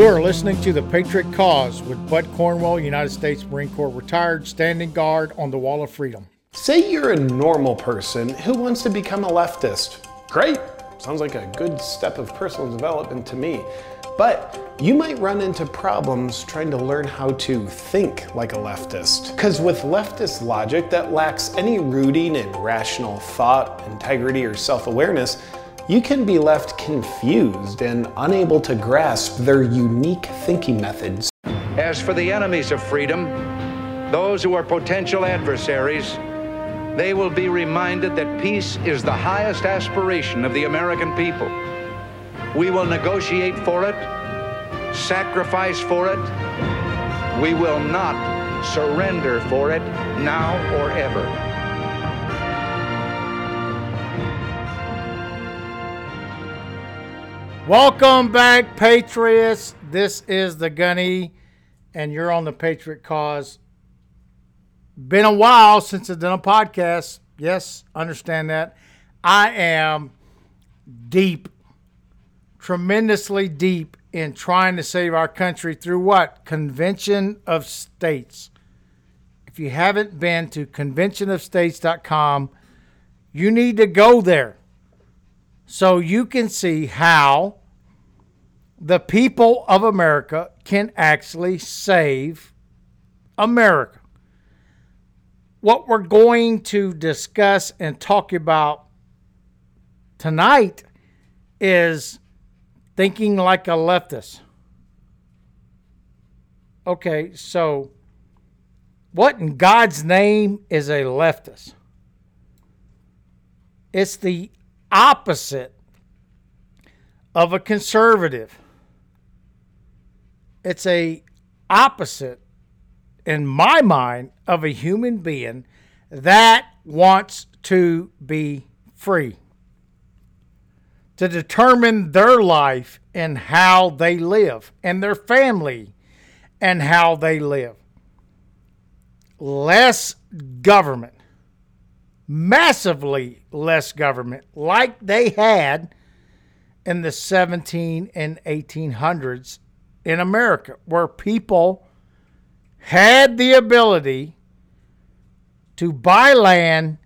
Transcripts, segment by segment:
You are listening to The Patriot Cause with Bud Cornwell, United States Marine Corps retired, standing guard on the Wall of Freedom. Say you're a normal person who wants to become a leftist. Great! Sounds like a good step of personal development to me. But you might run into problems trying to learn how to think like a leftist. Because with leftist logic that lacks any rooting in rational thought, integrity, or self awareness, you can be left confused and unable to grasp their unique thinking methods. As for the enemies of freedom, those who are potential adversaries, they will be reminded that peace is the highest aspiration of the American people. We will negotiate for it, sacrifice for it. We will not surrender for it now or ever. Welcome back, Patriots. This is the Gunny, and you're on the Patriot Cause. Been a while since I've done a podcast. Yes, understand that. I am deep, tremendously deep in trying to save our country through what? Convention of States. If you haven't been to conventionofstates.com, you need to go there so you can see how the people of America can actually save America. What we're going to discuss and talk about tonight is thinking like a leftist. Okay, so what in God's name is a leftist? It's the opposite of a conservative. It's a opposite in my mind of a human being that wants to be free to determine their life and how they live and their family and how they live. Less government, massively less government, like they had in the 17 and 1800s in America, where people had the ability to buy land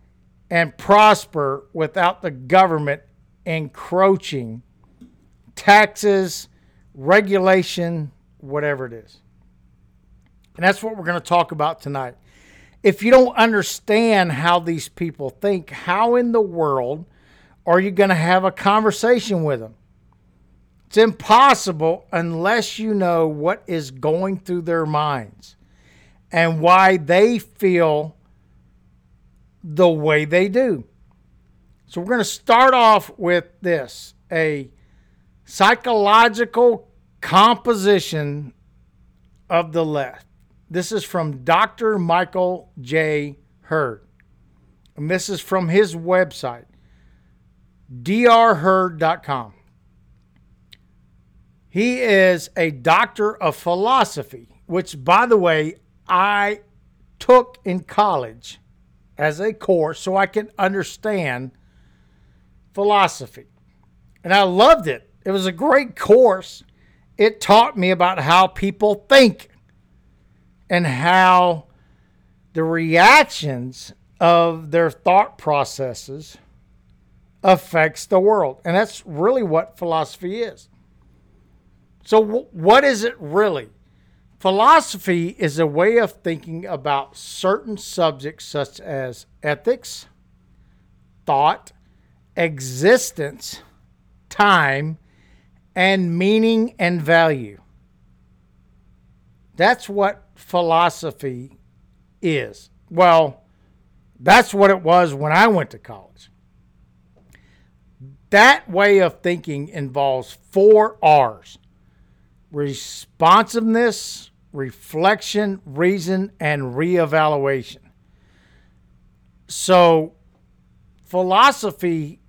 and prosper without the government encroaching taxes, regulation, whatever it is. And that's what we're going to talk about tonight. If you don't understand how these people think, how in the world are you going to have a conversation with them? It's impossible unless you know what is going through their minds and why they feel the way they do. So we're going to start off with this a psychological composition of the left. This is from Dr. Michael J. Hurd. And this is from his website, drhurd.com. He is a doctor of philosophy, which, by the way, I took in college as a course so I can understand philosophy. And I loved it. It was a great course. It taught me about how people think and how the reactions of their thought processes affects the world. And that's really what philosophy is. So w- what is it really? Philosophy is a way of thinking about certain subjects such as ethics, thought, existence, time, and meaning and value. That's what philosophy is. Well, that's what it was when I went to college. That way of thinking involves four R's responsiveness, reflection, reason, and reevaluation. So, philosophy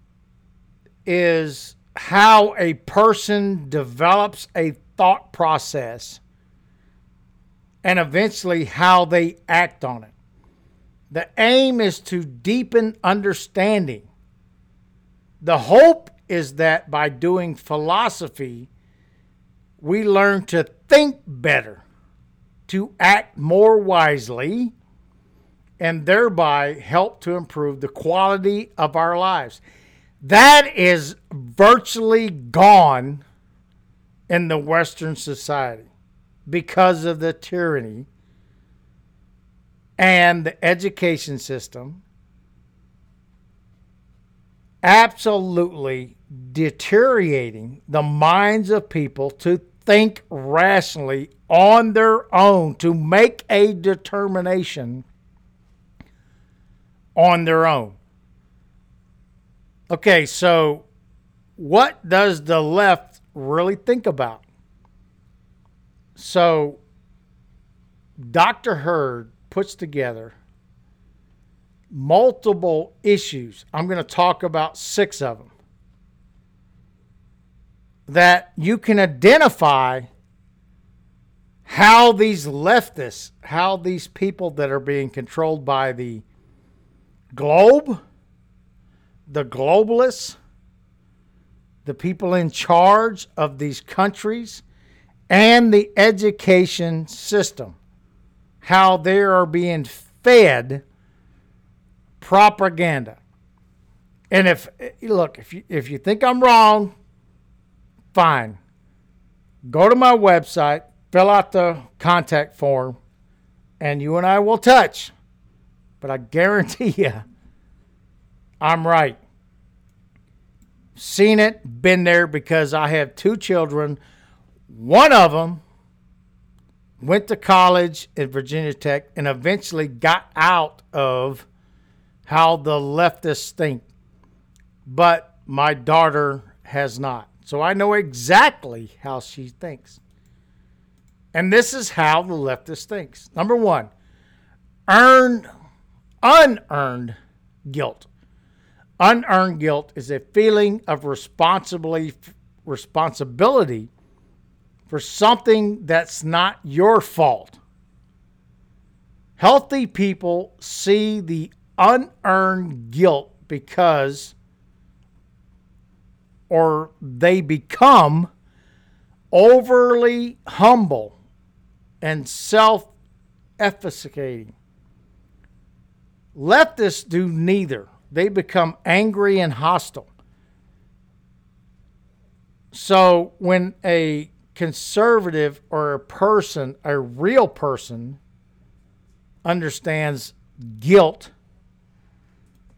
is how a person develops a thought process and eventually how they act on it. The aim is to deepen understanding. The hope is that by doing philosophy, we learn to think better, to act more wisely, and thereby help to improve the quality of our lives. That is virtually gone in the Western society because of the tyranny and the education system absolutely deteriorating the minds of people to think rationally on their own, to make a determination on their own. Okay, so what does the left really think about? So, Dr. Hurd puts together multiple issues. I'm going to talk about six of them that you can identify how these leftists, how these people that are being controlled by the globe, the globalists, the people in charge of these countries, and the education system, how they are being fed propaganda. And if look, if you if you think I'm wrong, fine. Go to my website, fill out the contact form, and you and I will touch. But I guarantee you, I'm right. Seen it, been there because I have two children. One of them went to college at Virginia Tech and eventually got out of how the leftists think. But my daughter has not. So I know exactly how she thinks. And this is how the leftist thinks. Number one, earned, unearned guilt. Unearned guilt is a feeling of responsibly, responsibility for something that's not your fault. Healthy people see the unearned guilt because or they become overly humble and self efficating. Leftists do neither. They become angry and hostile. So when a conservative or a person, a real person, understands guilt,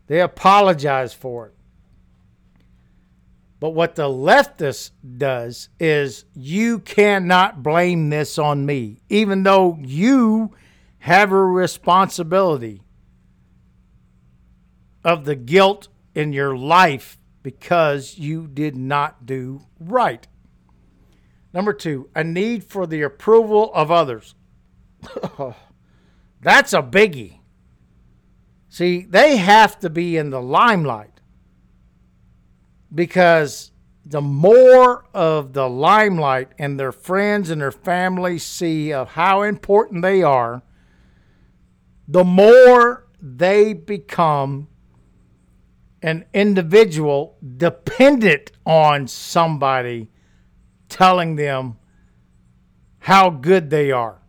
they apologize for it. But what the leftist does is you cannot blame this on me, even though you have a responsibility of the guilt in your life because you did not do right. Number two, a need for the approval of others. That's a biggie. See, they have to be in the limelight because the more of the limelight and their friends and their family see of how important they are, the more they become an individual dependent on somebody telling them how good they are.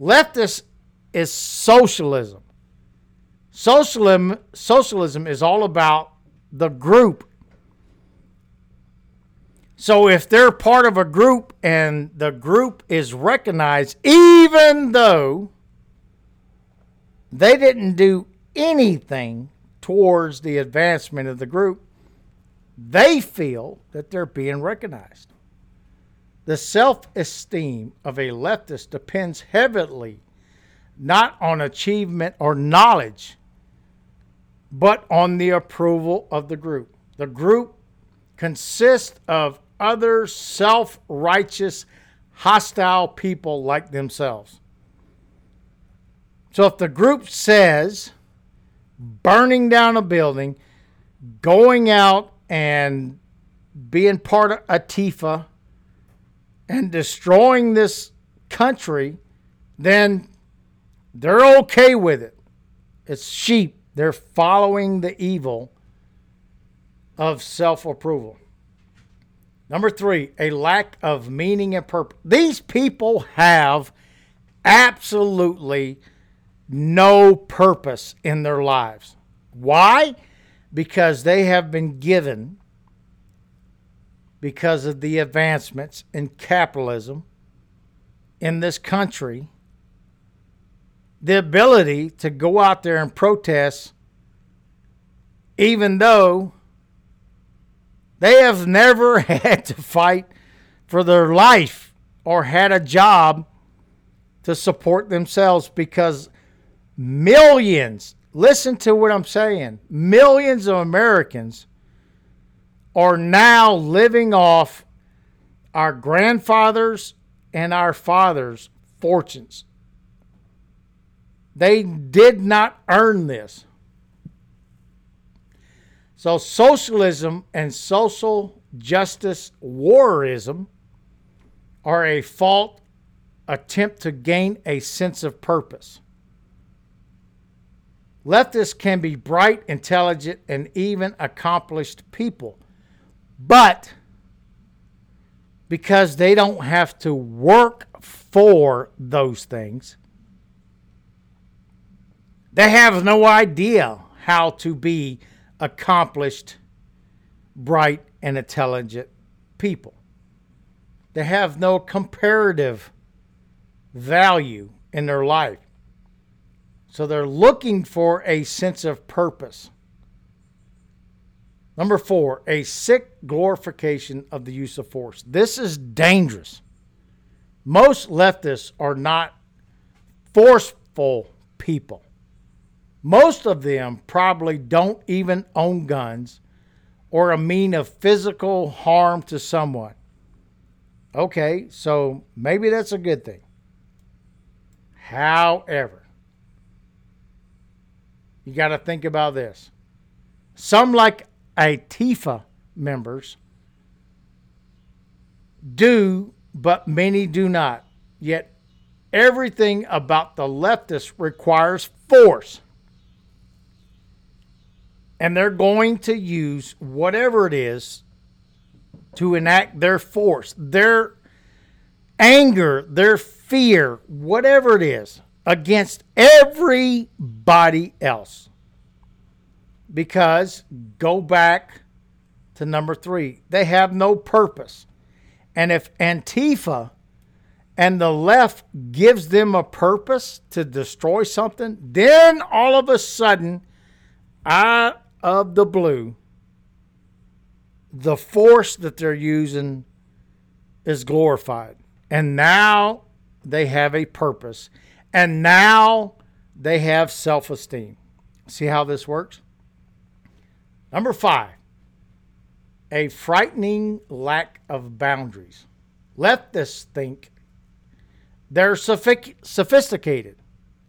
Leftist is socialism. Socialism socialism is all about the group so if they're part of a group and the group is recognized, even though they didn't do anything towards the advancement of the group, they feel that they're being recognized. The self esteem of a leftist depends heavily not on achievement or knowledge, but on the approval of the group. The group consists of other self righteous, hostile people like themselves. So if the group says burning down a building, going out and being part of Antifa and destroying this country, then they're okay with it. It's sheep. They're following the evil of self approval. Number three, a lack of meaning and purpose. These people have absolutely no purpose in their lives. Why? Because they have been given, because of the advancements in capitalism in this country, the ability to go out there and protest, even though they have never had to fight for their life or had a job to support themselves because millions, listen to what I'm saying, millions of Americans are now living off our grandfathers and our fathers' fortunes. They did not earn this. So, socialism and social justice warrism are a fault attempt to gain a sense of purpose. Leftists can be bright, intelligent, and even accomplished people, but because they don't have to work for those things, they have no idea how to be accomplished, bright, and intelligent people. They have no comparative value in their life. So they're looking for a sense of purpose. Number four, a sick glorification of the use of force. This is dangerous. Most leftists are not forceful people. Most of them probably don't even own guns or a mean of physical harm to someone. Okay, so maybe that's a good thing. However, you got to think about this. Some, like Antifa members, do, but many do not. Yet everything about the leftists requires force. And they're going to use whatever it is to enact their force, their anger, their fear, whatever it is, against everybody else. Because go back to number three, they have no purpose. And if Antifa and the left gives them a purpose to destroy something, then all of a sudden, out of the blue, the force that they're using is glorified. And now they have a purpose. And now they have self esteem. See how this works? Number five, a frightening lack of boundaries. Leftists think they're sophisticated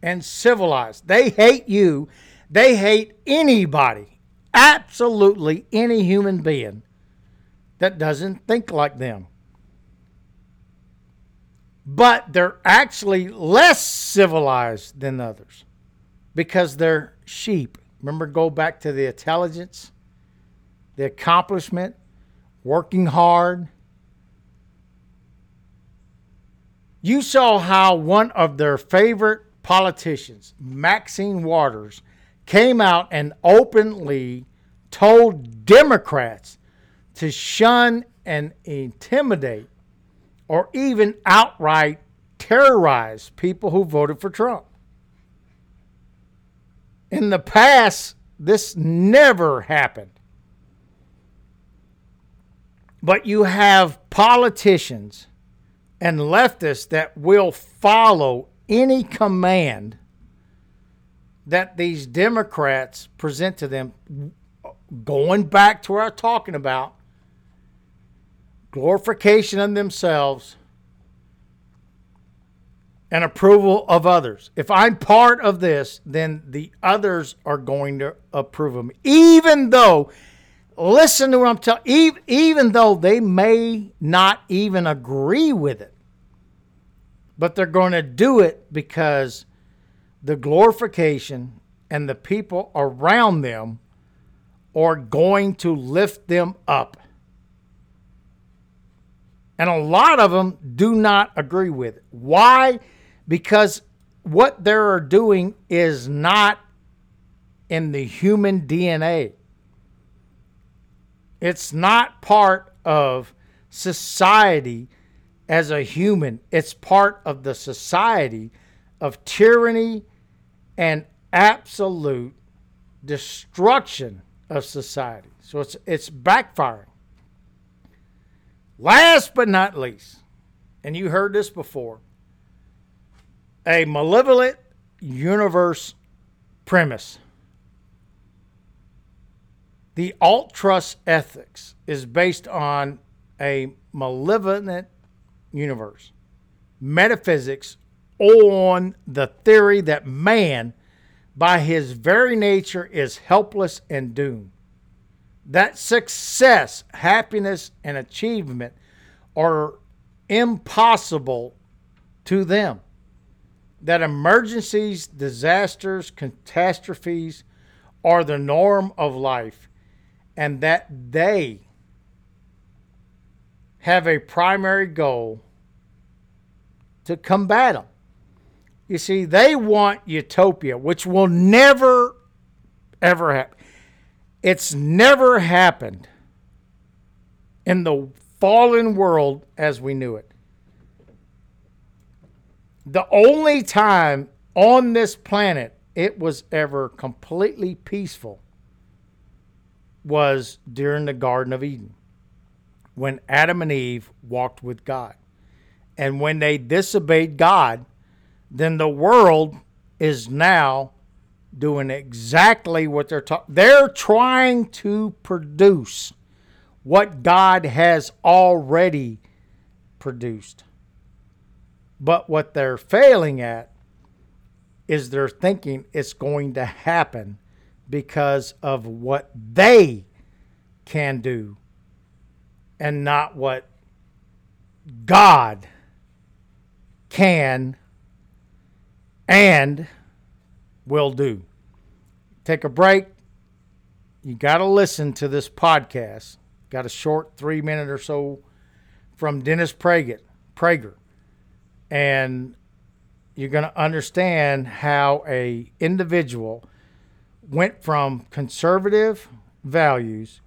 and civilized. They hate you. They hate anybody, absolutely any human being that doesn't think like them but they're actually less civilized than others because they're sheep. Remember, go back to the intelligence, the accomplishment, working hard. You saw how one of their favorite politicians, Maxine Waters, came out and openly told Democrats to shun and intimidate or even outright terrorize people who voted for Trump. In the past, this never happened. But you have politicians and leftists that will follow any command that these Democrats present to them, going back to what I'm talking about glorification of themselves, and approval of others. If I'm part of this, then the others are going to approve of me. Even though, listen to what I'm telling even, even though they may not even agree with it, but they're going to do it because the glorification and the people around them are going to lift them up. And a lot of them do not agree with it. Why? Because what they're doing is not in the human DNA. It's not part of society as a human, it's part of the society of tyranny and absolute destruction of society. So it's it's backfiring. Last but not least, and you heard this before, a malevolent universe premise. The altruist ethics is based on a malevolent universe, metaphysics on the theory that man, by his very nature, is helpless and doomed. That success, happiness, and achievement are impossible to them. That emergencies, disasters, catastrophes are the norm of life, and that they have a primary goal to combat them. You see, they want utopia, which will never, ever happen. It's never happened in the fallen world as we knew it. The only time on this planet it was ever completely peaceful was during the Garden of Eden when Adam and Eve walked with God. And when they disobeyed God, then the world is now doing exactly what they're. They're trying to produce what God has already produced. But what they're failing at is they're thinking it's going to happen because of what they can do and not what God can and will do. Take a break. You got to listen to this podcast. Got a short three minute or so from Dennis Prager. Prager. And you're going to understand how a individual went from conservative values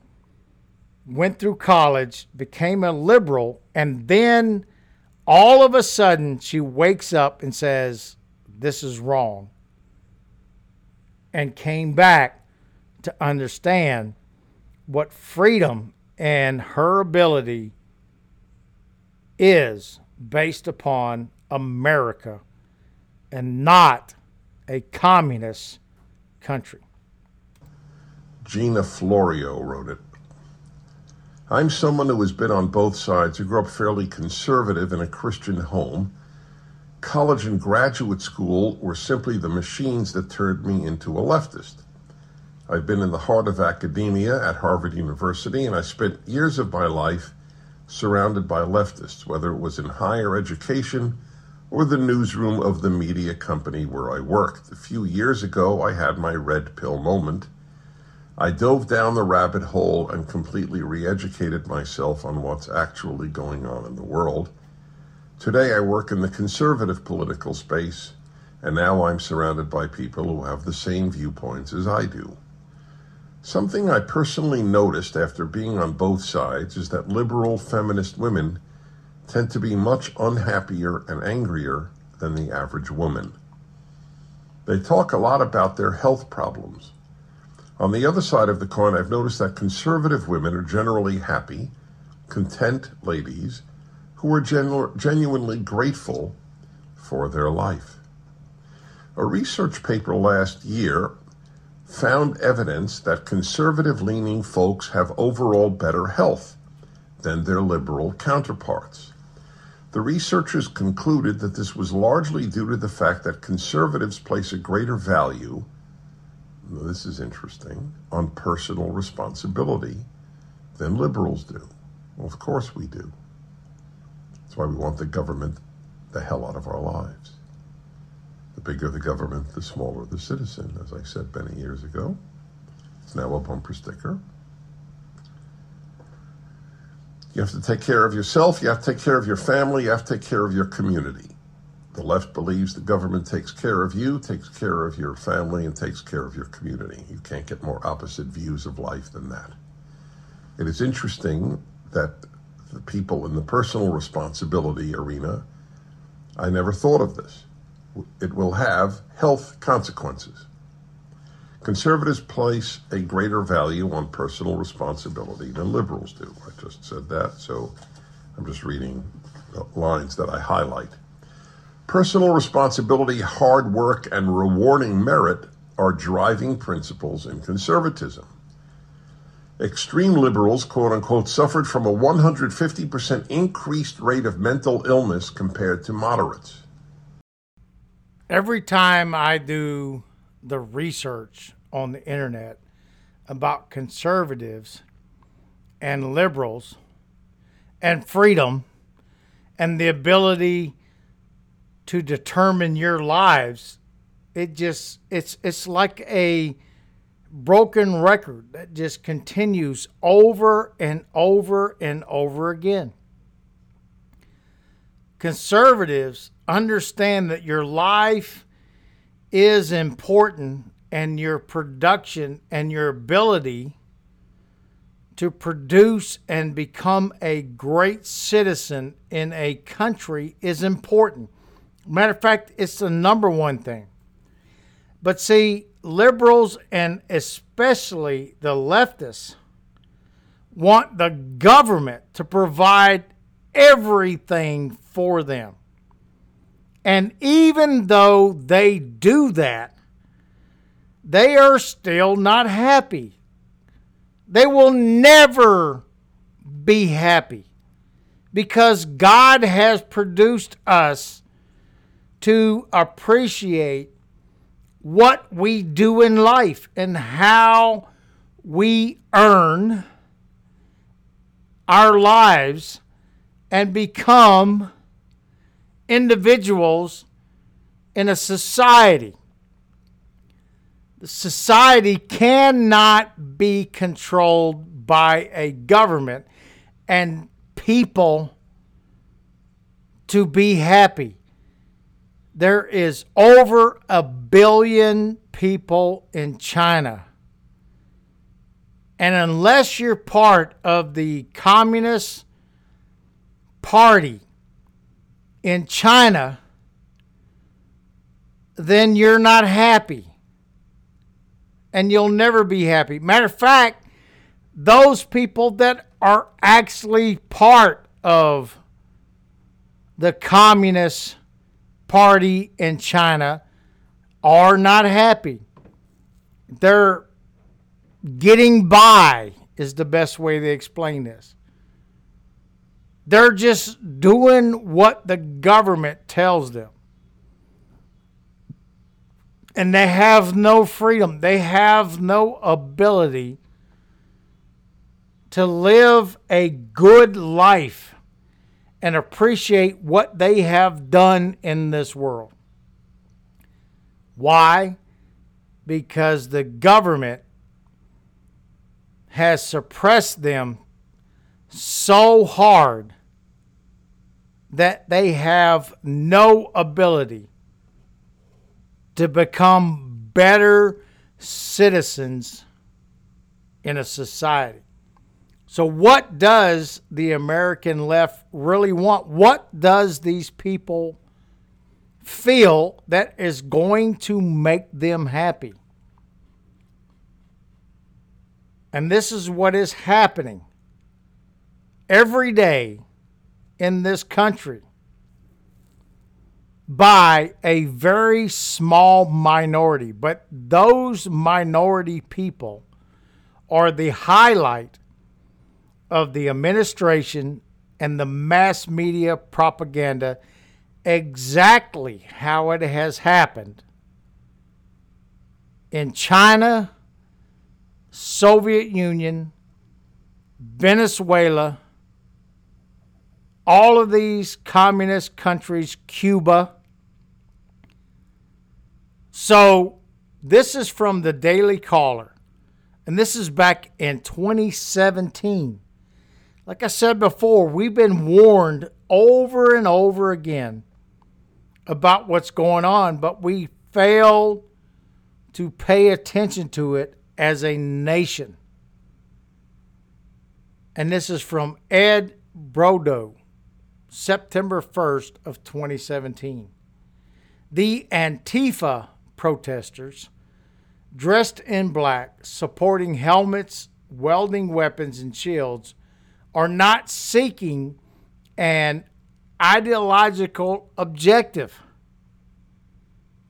went through college, became a liberal, and then all of a sudden she wakes up and says, This is wrong. And came back to understand what freedom and her ability is based upon America and not a communist country. Gina Florio wrote it. I'm someone who has been on both sides, who grew up fairly conservative in a Christian home. College and graduate school were simply the machines that turned me into a leftist. I've been in the heart of academia at Harvard University, and I spent years of my life surrounded by leftists, whether it was in higher education or the newsroom of the media company where I worked. A few years ago, I had my red pill moment. I dove down the rabbit hole and completely re educated myself on what's actually going on in the world. Today, I work in the conservative political space, and now I'm surrounded by people who have the same viewpoints as I do. Something I personally noticed after being on both sides is that liberal feminist women tend to be much unhappier and angrier than the average woman. They talk a lot about their health problems on the other side of the coin, I've noticed that conservative women are generally happy, content ladies who are genu- genuinely grateful for their life. A research paper last year found evidence that conservative leaning folks have overall better health than their liberal counterparts. The researchers concluded that this was largely due to the fact that conservatives place a greater value this is interesting, on personal responsibility than liberals do. Well, of course we do. That's why we want the government the hell out of our lives. The bigger the government, the smaller the citizen, as I said many years ago. It's now a bumper sticker. You have to take care of yourself, you have to take care of your family, you have to take care of your community. The left believes the government takes care of you, takes care of your family, and takes care of your community. You can't get more opposite views of life than that. It is interesting that the people in the personal responsibility arena, I never thought of this. It will have health consequences. Conservatives place a greater value on personal responsibility than liberals do. I just said that, so I'm just reading the lines that I highlight. Personal responsibility, hard work, and rewarding merit are driving principles in conservatism. Extreme liberals, quote unquote, suffered from a 150% increased rate of mental illness compared to moderates. Every time I do the research on the internet about conservatives and liberals and freedom and the ability to determine your lives it just it's it's like a broken record that just continues over and over and over again conservatives understand that your life is important and your production and your ability to produce and become a great citizen in a country is important. Matter of fact, it's the number one thing. But see, liberals and especially the leftists want the government to provide everything for them. And even though they do that, they are still not happy. They will never be happy because God has produced us to appreciate what we do in life and how we earn our lives and become individuals in a society. The society cannot be controlled by a government and people to be happy. There is over a billion people in China. And unless you're part of the Communist Party in China, then you're not happy. And you'll never be happy. Matter of fact, those people that are actually part of the Communist Party in China are not happy. They're getting by, is the best way they explain this. They're just doing what the government tells them. And they have no freedom. They have no ability to live a good life and appreciate what they have done in this world. Why? Because the government has suppressed them so hard that they have no ability to become better citizens in a society. So, what does the American left really want? What does these people feel that is going to make them happy? And this is what is happening every day in this country by a very small minority. But those minority people are the highlight of the administration and the mass media propaganda exactly how it has happened in China, Soviet Union, Venezuela, all of these communist countries, Cuba. So, this is from the Daily Caller, and this is back in 2017. Like I said before, we've been warned over and over again about what's going on, but we fail to pay attention to it as a nation. And this is from Ed Brodow, September 1st of 2017. The Antifa protesters dressed in black, supporting helmets, welding weapons and shields are not seeking an ideological objective.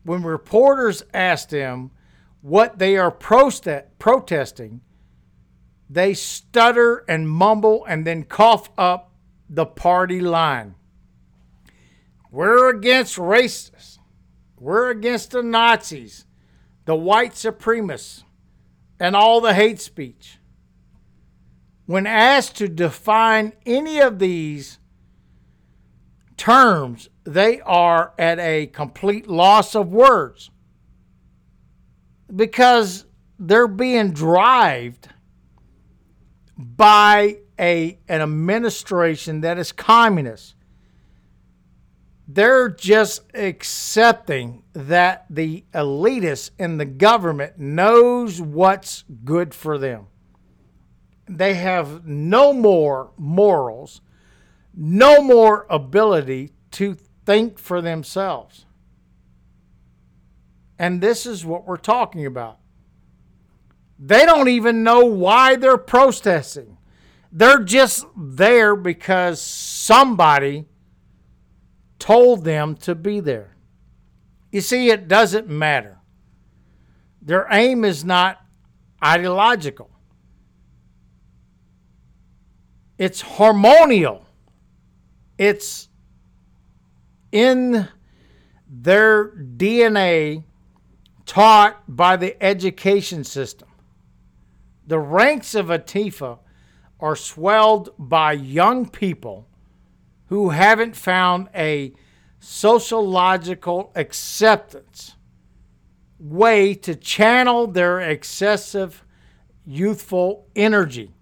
When reporters asked them what they are protesting, they stutter and mumble and then cough up the party line. We're against racists. We're against the Nazis, the white supremacists, and all the hate speech. When asked to define any of these terms, they are at a complete loss of words because they're being drived by a an administration that is communist. They're just accepting that the elitists in the government knows what's good for them. They have no more morals, no more ability to think for themselves. And this is what we're talking about. They don't even know why they're protesting. They're just there because somebody told them to be there. You see, it doesn't matter. Their aim is not ideological, it's harmonial. It's in their DNA taught by the education system. The ranks of Antifa are swelled by young people who haven't found a sociological acceptance way to channel their excessive youthful energy.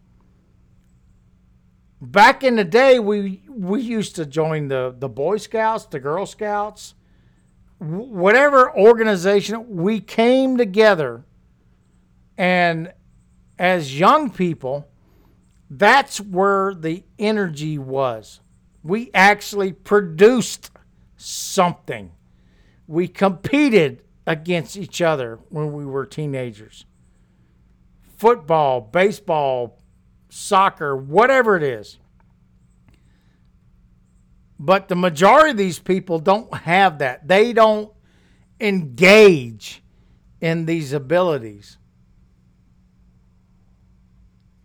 Back in the day, we we used to join the the Boy Scouts, the Girl Scouts, whatever organization. We came together, and as young people, that's where the energy was. We actually produced something. We competed against each other when we were teenagers. Football, baseball, soccer, whatever it is. But the majority of these people don't have that. They don't engage in these abilities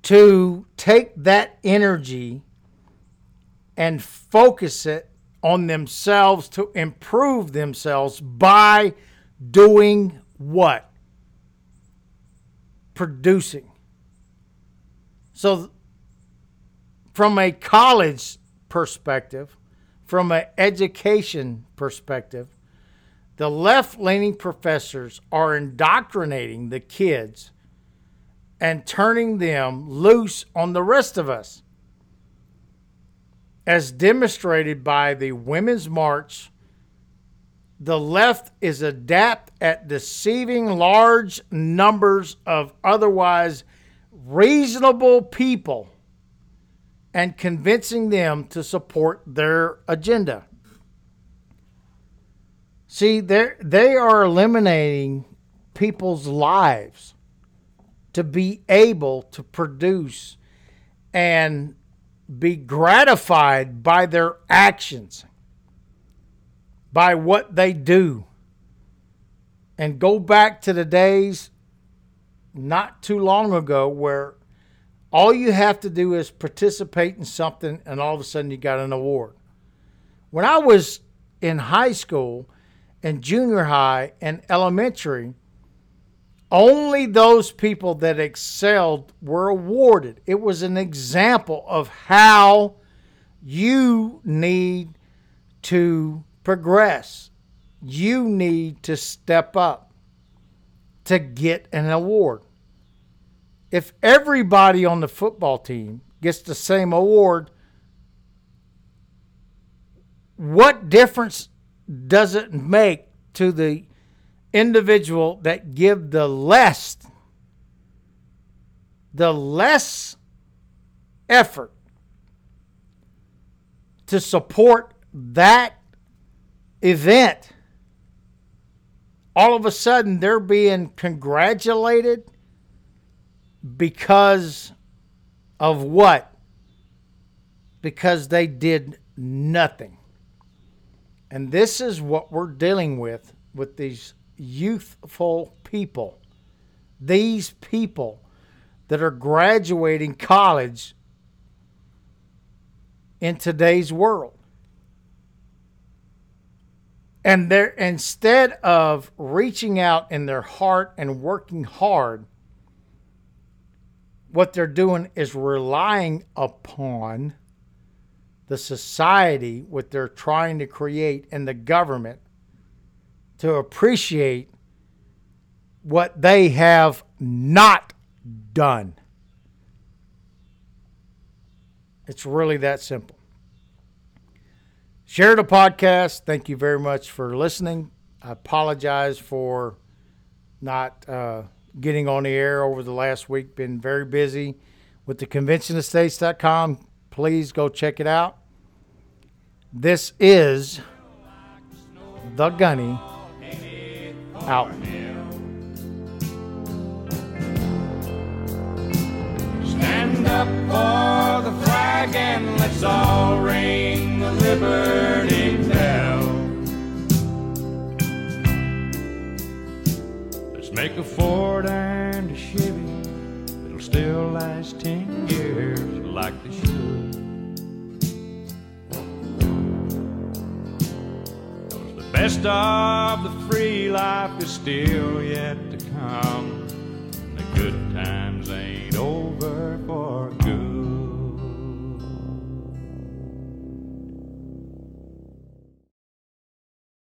to take that energy and focus it on themselves to improve themselves by doing what? Producing. So, from a college perspective, from an education perspective, the left leaning professors are indoctrinating the kids and turning them loose on the rest of us. As demonstrated by the Women's March, the left is adept at deceiving large numbers of otherwise reasonable people and convincing them to support their agenda. See, they they are eliminating people's lives to be able to produce and be gratified by their actions, by what they do. And go back to the days not too long ago where all you have to do is participate in something and all of a sudden you got an award. When I was in high school and junior high and elementary, only those people that excelled were awarded. It was an example of how you need to progress. You need to step up to get an award. If everybody on the football team gets the same award, what difference does it make to the individual that give the less the less effort to support that event all of a sudden they're being congratulated because of what? Because they did nothing. And this is what we're dealing with with these youthful people. These people that are graduating college in today's world. And they're instead of reaching out in their heart and working hard, what they're doing is relying upon the society what they're trying to create and the government to appreciate what they have not done. It's really that simple. Share the podcast. Thank you very much for listening. I apologize for not uh, getting on the air over the last week. Been very busy with the conventionofstates.com. Please go check it out. This is The Gunny out. Stand up flag and let's all ring the liberty bell. Let's make a Ford and a Chevy. It'll still last ten years like they should. the best of the free life is still yet to come. And the good times ain't over for